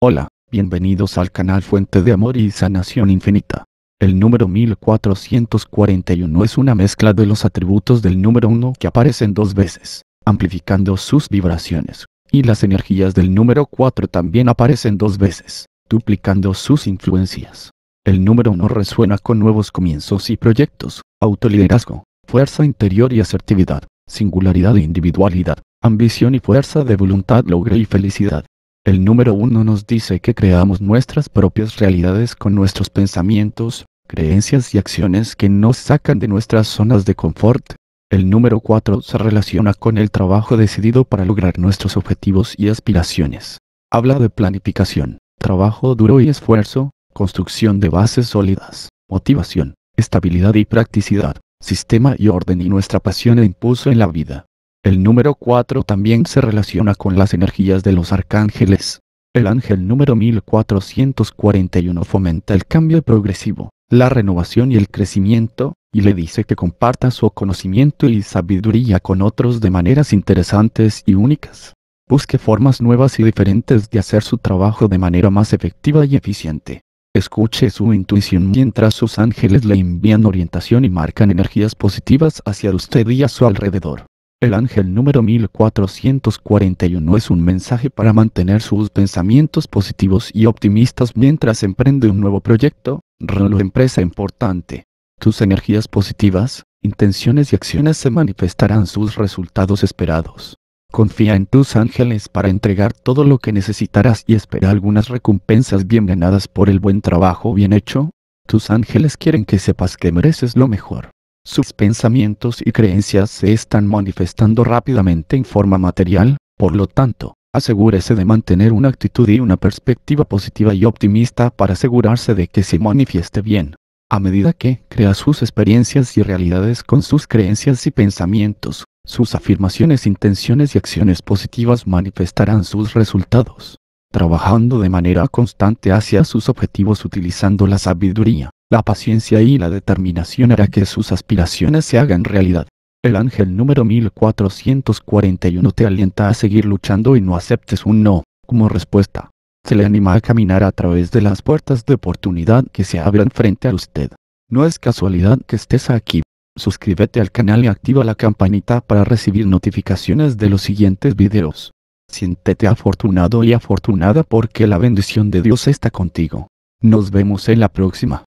Hola, bienvenidos al canal Fuente de Amor y Sanación Infinita. El número 1441 es una mezcla de los atributos del número 1 que aparecen dos veces, amplificando sus vibraciones, y las energías del número 4 también aparecen dos veces, duplicando sus influencias. El número 1 resuena con nuevos comienzos y proyectos, autoliderazgo, fuerza interior y asertividad, singularidad e individualidad, ambición y fuerza de voluntad, logro y felicidad. El número uno nos dice que creamos nuestras propias realidades con nuestros pensamientos, creencias y acciones que nos sacan de nuestras zonas de confort. El número 4 se relaciona con el trabajo decidido para lograr nuestros objetivos y aspiraciones. Habla de planificación, trabajo duro y esfuerzo, construcción de bases sólidas, motivación, estabilidad y practicidad, sistema y orden y nuestra pasión e impulso en la vida. El número 4 también se relaciona con las energías de los arcángeles. El ángel número 1441 fomenta el cambio progresivo, la renovación y el crecimiento, y le dice que comparta su conocimiento y sabiduría con otros de maneras interesantes y únicas. Busque formas nuevas y diferentes de hacer su trabajo de manera más efectiva y eficiente. Escuche su intuición mientras sus ángeles le envían orientación y marcan energías positivas hacia usted y a su alrededor. El ángel número 1441 es un mensaje para mantener sus pensamientos positivos y optimistas mientras emprende un nuevo proyecto, rol o empresa importante. Tus energías positivas, intenciones y acciones se manifestarán sus resultados esperados. Confía en tus ángeles para entregar todo lo que necesitarás y espera algunas recompensas bien ganadas por el buen trabajo bien hecho. Tus ángeles quieren que sepas que mereces lo mejor. Sus pensamientos y creencias se están manifestando rápidamente en forma material, por lo tanto, asegúrese de mantener una actitud y una perspectiva positiva y optimista para asegurarse de que se manifieste bien. A medida que crea sus experiencias y realidades con sus creencias y pensamientos, sus afirmaciones, intenciones y acciones positivas manifestarán sus resultados. Trabajando de manera constante hacia sus objetivos utilizando la sabiduría, la paciencia y la determinación hará que sus aspiraciones se hagan realidad. El ángel número 1441 te alienta a seguir luchando y no aceptes un no, como respuesta. Se le anima a caminar a través de las puertas de oportunidad que se abran frente a usted. No es casualidad que estés aquí. Suscríbete al canal y activa la campanita para recibir notificaciones de los siguientes videos. Siéntete afortunado y afortunada porque la bendición de Dios está contigo. Nos vemos en la próxima.